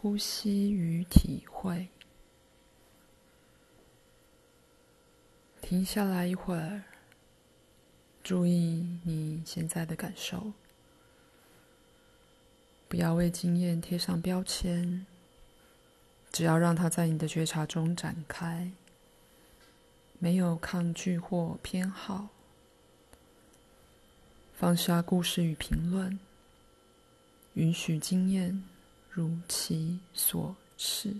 呼吸与体会。停下来一会儿，注意你现在的感受，不要为经验贴上标签，只要让它在你的觉察中展开，没有抗拒或偏好，放下故事与评论，允许经验如其所示。